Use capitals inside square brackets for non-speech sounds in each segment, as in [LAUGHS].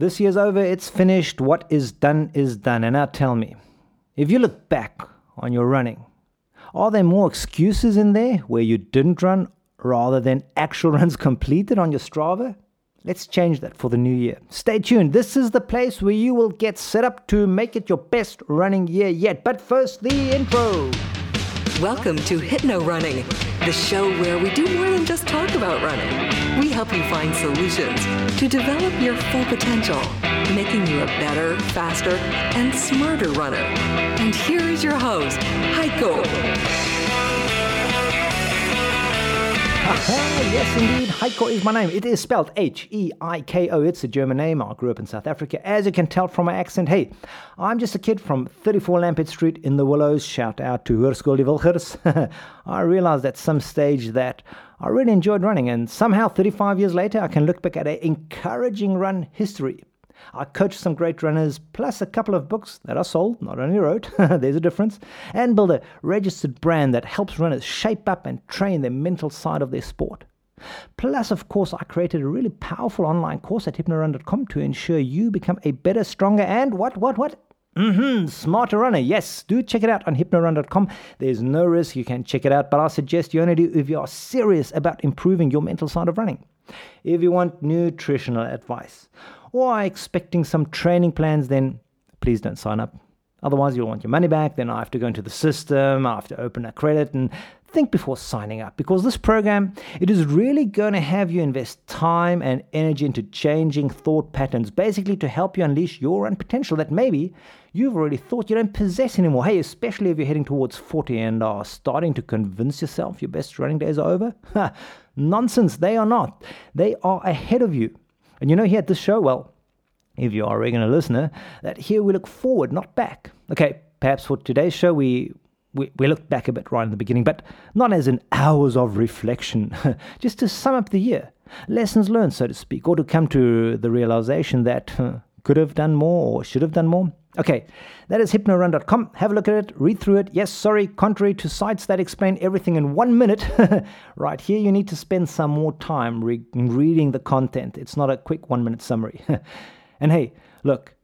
This year's over, it's finished. What is done is done. And now tell me, if you look back on your running, are there more excuses in there where you didn't run rather than actual [LAUGHS] runs completed on your Strava? Let's change that for the new year. Stay tuned. This is the place where you will get set up to make it your best running year yet. But first, the intro. Welcome to Hypno Running, the show where we do more than just talk about running. Help you find solutions to develop your full potential, making you a better, faster, and smarter runner. And here is your host, Heiko. yes, indeed. Heiko is my name. It is spelled H E I K O. It's a German name. I grew up in South Africa. As you can tell from my accent, hey, I'm just a kid from 34 Lambeth Street in the Willows. Shout out to Hoërskool Die Wilgers. [LAUGHS] I realized at some stage that I really enjoyed running, and somehow 35 years later, I can look back at an encouraging run history. I coached some great runners, plus a couple of books that I sold, not only wrote, [LAUGHS] there's a difference, and build a registered brand that helps runners shape up and train the mental side of their sport. Plus, of course, I created a really powerful online course at hypnorun.com to ensure you become a better, stronger, and what, what, what? Mm-hmm, smarter runner. Yes, do check it out on hypnorun.com. There's no risk. You can check it out, but I suggest you only do if you are serious about improving your mental side of running. If you want nutritional advice, or are expecting some training plans, then please don't sign up. Otherwise, you'll want your money back. Then I have to go into the system. I have to open a credit and think before signing up because this program it is really going to have you invest time and energy into changing thought patterns basically to help you unleash your own potential that maybe you've already thought you don't possess anymore. Hey especially if you're heading towards 40 and are starting to convince yourself your best running days are over. [LAUGHS] Nonsense they are not. They are ahead of you. And you know, here at this show, well, if you are a regular listener, that here we look forward, not back. Okay, perhaps for today's show, we, we, we look back a bit right in the beginning, but not as in hours of reflection, [LAUGHS] just to sum up the year. Lessons learned, so to speak, or to come to the realization that could have done more or should have done more. Okay, that is hypnorun.com. Have a look at it, read through it. Yes, sorry, contrary to sites that explain everything in one minute, [LAUGHS] right here you need to spend some more time re- reading the content. It's not a quick one minute summary. [LAUGHS] and hey, look,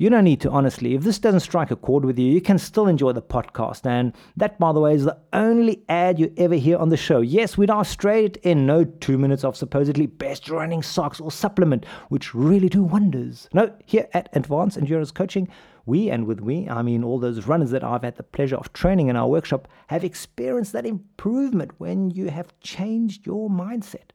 you don't need to, honestly. If this doesn't strike a chord with you, you can still enjoy the podcast. And that, by the way, is the only ad you ever hear on the show. Yes, we dive straight in. No two minutes of supposedly best running socks or supplement, which really do wonders. No, here at Advanced Endurance Coaching, we, and with we, I mean all those runners that I've had the pleasure of training in our workshop, have experienced that improvement when you have changed your mindset.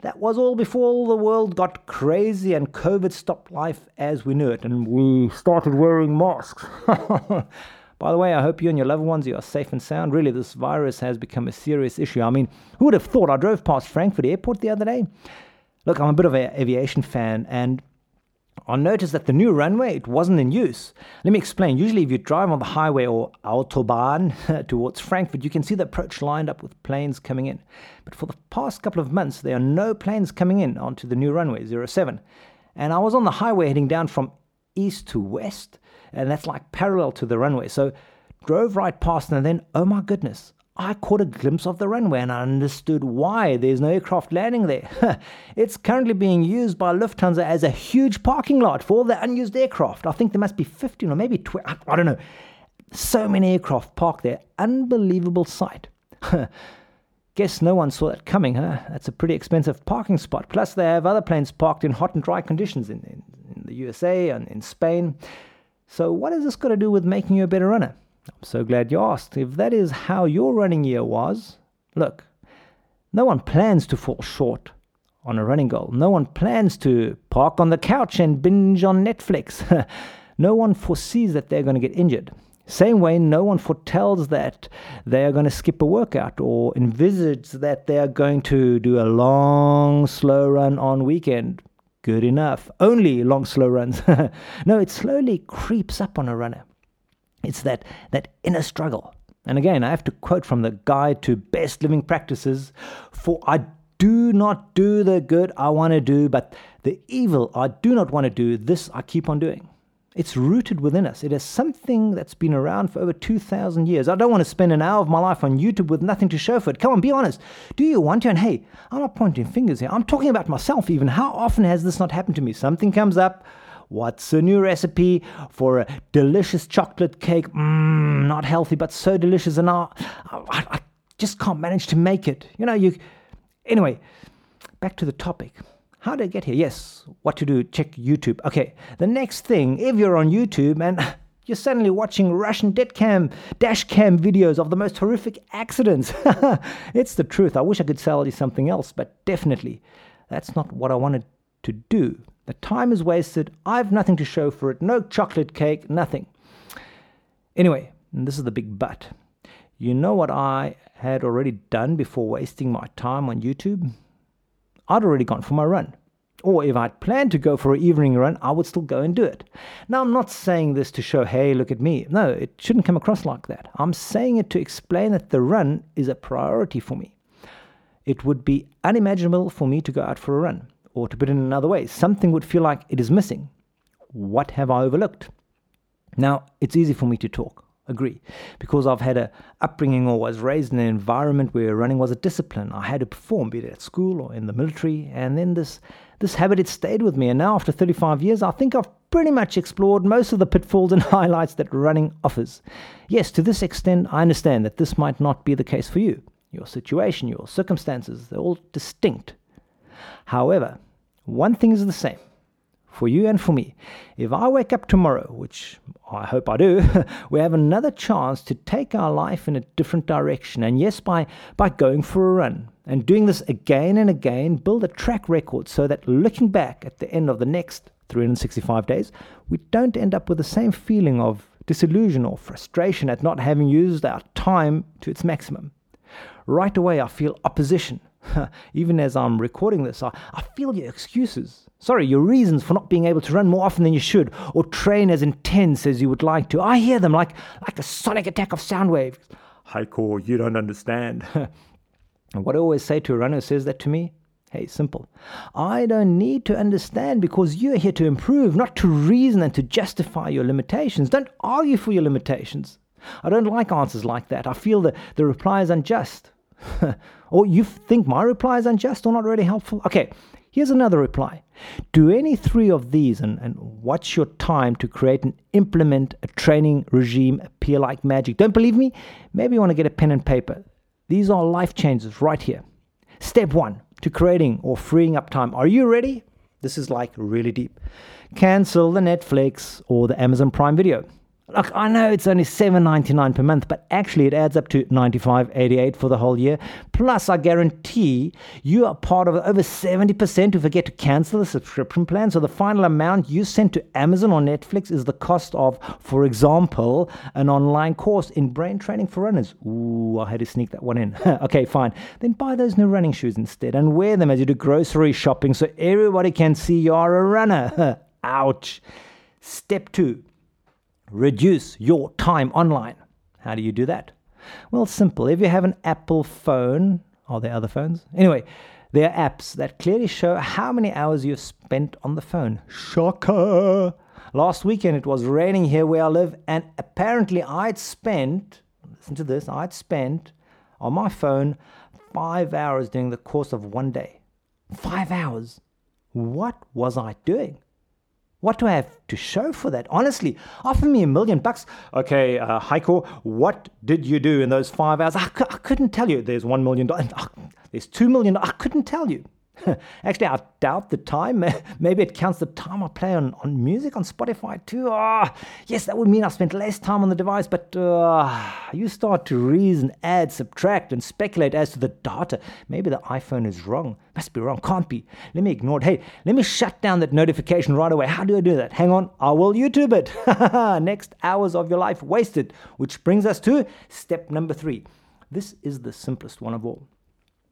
That was all before the world got crazy and COVID stopped life as we knew it, and we started wearing masks. [LAUGHS] By the way, I hope you and your loved ones you are safe and sound. Really, this virus has become a serious issue. I mean, who would have thought? I drove past Frankfurt Airport the other day. Look, I'm a bit of an aviation fan, and I noticed that the new runway it wasn't in use. Let me explain. Usually, if you drive on the highway or autobahn [LAUGHS] towards Frankfurt, you can see the approach lined up with planes coming in. But for the past couple of months, there are no planes coming in onto the new runway 07. And I was on the highway heading down from east to west, and that's like parallel to the runway. So drove right past, and then oh my goodness, I caught a glimpse of the runway and I understood why there's no aircraft landing there. [LAUGHS] it's currently being used by Lufthansa as a huge parking lot for all the unused aircraft. I think there must be 15 or maybe 20, I don't know. So many aircraft parked there. Unbelievable sight. [LAUGHS] Guess no one saw that coming, huh? That's a pretty expensive parking spot. Plus, they have other planes parked in hot and dry conditions in, in, in the USA and in Spain. So, what has this got to do with making you a better runner? I'm so glad you asked. If that is how your running year was, look, no one plans to fall short on a running goal. No one plans to park on the couch and binge on Netflix. [LAUGHS] no one foresees that they're going to get injured. Same way, no one foretells that they are going to skip a workout or envisage that they are going to do a long, slow run on weekend. Good enough. Only long, slow runs. [LAUGHS] no, it slowly creeps up on a runner. It's that, that inner struggle. And again, I have to quote from the Guide to Best Living Practices For I do not do the good I want to do, but the evil I do not want to do, this I keep on doing. It's rooted within us. It is something that's been around for over 2,000 years. I don't want to spend an hour of my life on YouTube with nothing to show for it. Come on, be honest. Do you want to? And hey, I'm not pointing fingers here. I'm talking about myself even. How often has this not happened to me? Something comes up. What's a new recipe for a delicious chocolate cake? Mmm, not healthy, but so delicious. And I, I, I just can't manage to make it. You know, you. Anyway, back to the topic. How did I get here? Yes, what to do? Check YouTube. Okay, the next thing, if you're on YouTube and [LAUGHS] you're suddenly watching Russian dead cam, dash cam videos of the most horrific accidents. [LAUGHS] it's the truth. I wish I could sell you something else, but definitely that's not what I wanted to do. The time is wasted. I've nothing to show for it. No chocolate cake, nothing. Anyway, this is the big but. You know what I had already done before wasting my time on YouTube? I'd already gone for my run. Or if I'd planned to go for an evening run, I would still go and do it. Now, I'm not saying this to show, hey, look at me. No, it shouldn't come across like that. I'm saying it to explain that the run is a priority for me. It would be unimaginable for me to go out for a run. Or to put it in another way, something would feel like it is missing. What have I overlooked? Now, it's easy for me to talk agree because I've had a upbringing or was raised in an environment where running was a discipline. I had to perform, be it at school or in the military, and then this this habit it stayed with me. And now, after 35 years, I think I've pretty much explored most of the pitfalls and [LAUGHS] highlights that running offers. Yes, to this extent, I understand that this might not be the case for you. Your situation, your circumstances, they're all distinct. However, one thing is the same for you and for me. If I wake up tomorrow, which I hope I do, [LAUGHS] we have another chance to take our life in a different direction. And yes, by, by going for a run and doing this again and again, build a track record so that looking back at the end of the next 365 days, we don't end up with the same feeling of disillusion or frustration at not having used our time to its maximum. Right away, I feel opposition. [LAUGHS] Even as I'm recording this, I, I feel your excuses Sorry, your reasons for not being able to run more often than you should, or train as intense as you would like to. I hear them like, like a sonic attack of sound waves. Heiko, you don't understand. and [LAUGHS] what I always say to a runner who says that to me, hey, simple. I don't need to understand because you're here to improve, not to reason and to justify your limitations. Don't argue for your limitations. I don't like answers like that. I feel that the reply is unjust. [LAUGHS] or oh, you think my reply is unjust or not really helpful? Okay, Here's another reply. Do any three of these, and, and what's your time to create and implement a training regime appear like magic? Don't believe me? Maybe you want to get a pen and paper. These are life changes right here. Step one to creating or freeing up time. Are you ready? This is like really deep. Cancel the Netflix or the Amazon Prime video. Look, I know it's only $7.99 per month, but actually it adds up to $95.88 for the whole year. Plus, I guarantee you are part of over 70% who forget to cancel the subscription plan. So the final amount you send to Amazon or Netflix is the cost of, for example, an online course in brain training for runners. Ooh, I had to sneak that one in. [LAUGHS] okay, fine. Then buy those new running shoes instead and wear them as you do grocery shopping so everybody can see you are a runner. [LAUGHS] Ouch. Step two reduce your time online. How do you do that? Well, simple. If you have an Apple phone, are there other phones? Anyway, there are apps that clearly show how many hours you've spent on the phone. Shocker! Last weekend it was raining here where I live, and apparently I'd spent, listen to this, I'd spent on my phone five hours during the course of one day. Five hours. What was I doing? What do I have to show for that? Honestly, offer me a million bucks. Okay, uh, Heiko, what did you do in those five hours? I c- I couldn't tell you. There's one million dollars. There's two million. I couldn't tell you. [LAUGHS] Actually, I doubt the time. [LAUGHS] Maybe it counts the time I play on, on music on Spotify too. Oh, yes, that would mean I spent less time on the device, but uh, you start to reason, add, subtract, and speculate as to the data. Maybe the iPhone is wrong. Must be wrong. Can't be. Let me ignore it. Hey, let me shut down that notification right away. How do I do that? Hang on. I will YouTube it. [LAUGHS] Next hours of your life wasted. Which brings us to step number three. This is the simplest one of all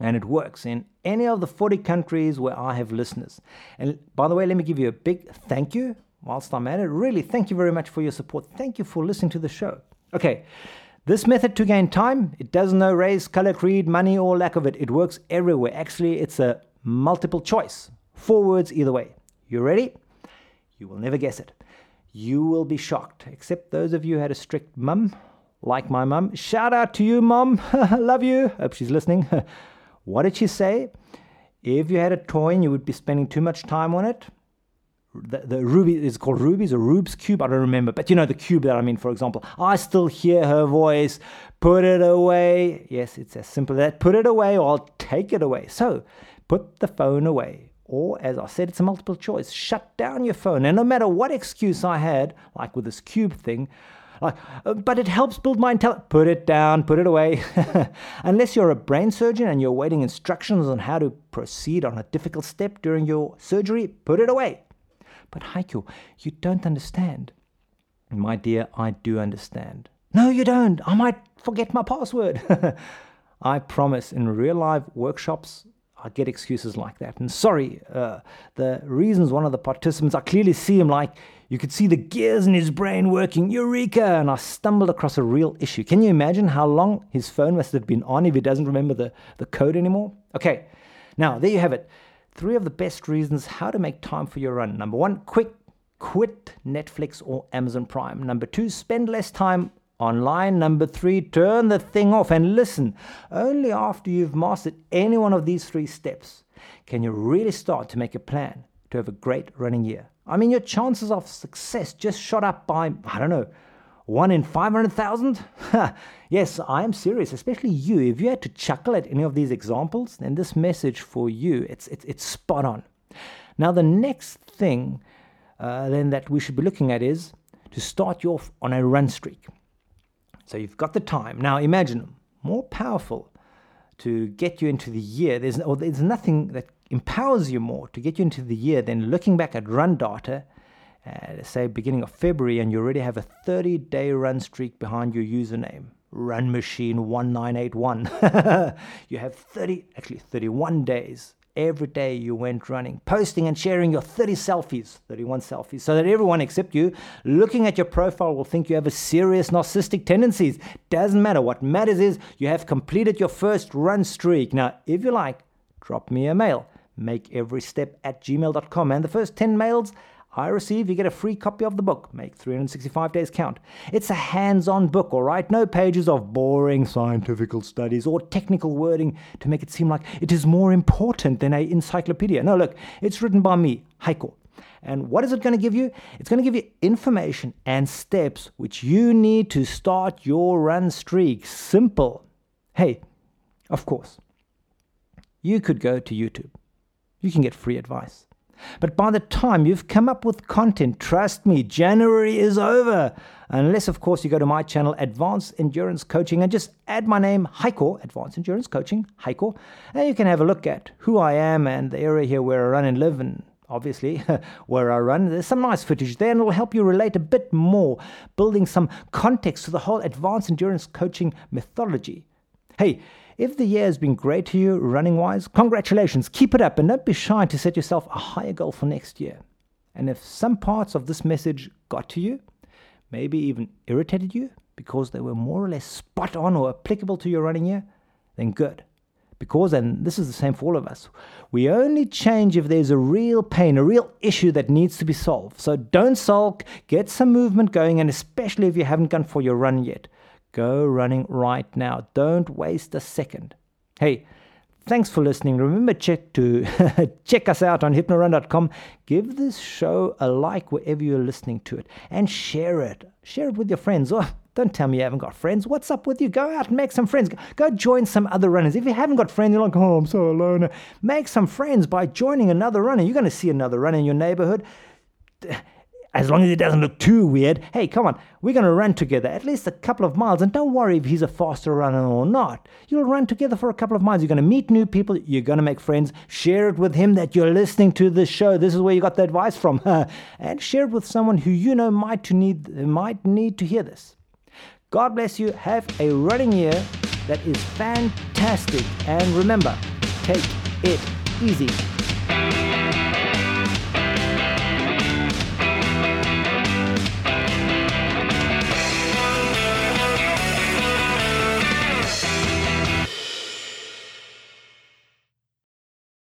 and it works in any of the 40 countries where I have listeners. And by the way, let me give you a big thank you whilst I'm at it. Really, thank you very much for your support. Thank you for listening to the show. Okay, this method to gain time, it doesn't race, color, creed, money, or lack of it. It works everywhere. Actually, it's a multiple choice. Four words either way. You ready? You will never guess it. you will be shocked. Except those of you who had a strict mum, like my mum. Shout out to you, mum. [LAUGHS] Love you. Hope she's listening. [LAUGHS] what did she say? If you had a toy and you would be spending too much time on it, the, the ruby is called rubies or rubes cube i don't remember but you know the cube that i mean for example. I still hear her voice put it away. Yes it's as simple as that. Put it away or i'll take it away. So put the phone away. Or as i said it's a multiple choice. Shut down your phone. And no matter what excuse i had like with this cube thing like, uh, but it helps build my intelligence. Put it down, put it away. [LAUGHS] Unless you're a brain surgeon and you're waiting instructions on how to proceed on a difficult step during your surgery, put it away. But Heiko, you don't understand. My dear, I do understand. No, you don't. I might forget my password. [LAUGHS] I promise in real life workshops, I get excuses like that. And sorry, uh, the reasons one of the participants, I clearly see him like you could see the gears in his brain working. Eureka! And I stumbled across a real issue. Can you imagine how long his phone must have been on if he doesn't remember the, the code anymore? Okay, now there you have it. Three of the best reasons how to make time for your run. Number one, quick, quit Netflix or Amazon Prime. Number two, spend less time online. Number three, turn the thing off and listen. Only after you've mastered any one of these three steps can you really start to make a plan to have a great running year. I mean, your chances of success just shot up by, I don't know, one in 500,000? [LAUGHS] yes, I am serious, especially you. If you had to chuckle at any of these examples, then this message for you, it's, it's, it's spot on. Now, the next thing uh, then that we should be looking at is to start you off on a run streak. So you've got the time. Now, imagine more powerful to get you into the year. There's, or there's nothing that empowers you more to get you into the year than looking back at run data uh, say beginning of February, and you already have a 30 day run streak behind your username, Run Machine 1981. [LAUGHS] you have 30, actually 31 days. Every day you went running, posting and sharing your 30 selfies, 31 selfies, so that everyone except you looking at your profile will think you have a serious narcissistic tendencies. Doesn't matter. What matters is you have completed your first run streak. Now, if you like, drop me a mail. Make every step at gmail.com. And the first 10 mails, I receive, you get a free copy of the book. Make 365 days count. It's a hands on book, all right? No pages of boring scientific studies or technical wording to make it seem like it is more important than an encyclopedia. No, look, it's written by me, Heiko. And what is it going to give you? It's going to give you information and steps which you need to start your run streak. Simple. Hey, of course, you could go to YouTube. You can get free advice. But by the time you've come up with content, trust me, January is over. Unless, of course, you go to my channel, Advanced Endurance Coaching, and just add my name, Heiko, Advanced Endurance Coaching, Heiko, and you can have a look at who I am and the area here where I run and live, and obviously [LAUGHS] where I run. There's some nice footage there, and it will help you relate a bit more, building some context to the whole Advanced Endurance Coaching methodology. Hey, if the year has been great to you running wise, congratulations, keep it up and don't be shy to set yourself a higher goal for next year. And if some parts of this message got to you, maybe even irritated you because they were more or less spot on or applicable to your running year, then good. Because, and this is the same for all of us, we only change if there's a real pain, a real issue that needs to be solved. So don't sulk, get some movement going, and especially if you haven't gone for your run yet. Go running right now. Don't waste a second. Hey, thanks for listening. Remember check to [LAUGHS] check us out on hypnorun.com. Give this show a like wherever you're listening to it and share it. Share it with your friends. Oh, don't tell me you haven't got friends. What's up with you? Go out and make some friends. Go join some other runners. If you haven't got friends, you're like, oh, I'm so alone. Make some friends by joining another runner. You're going to see another runner in your neighborhood as long as it doesn't look too weird, hey, come on, we're going to run together at least a couple of miles. And don't worry if he's a faster runner or not. You'll run together for a couple of miles. You're going to meet new people. You're going to make friends. Share it with him that you're listening to this show. This is where you got the advice from. [LAUGHS] and share it with someone who you know might, to need, might need to hear this. God bless you. Have a running year that is fantastic. And remember, take it easy.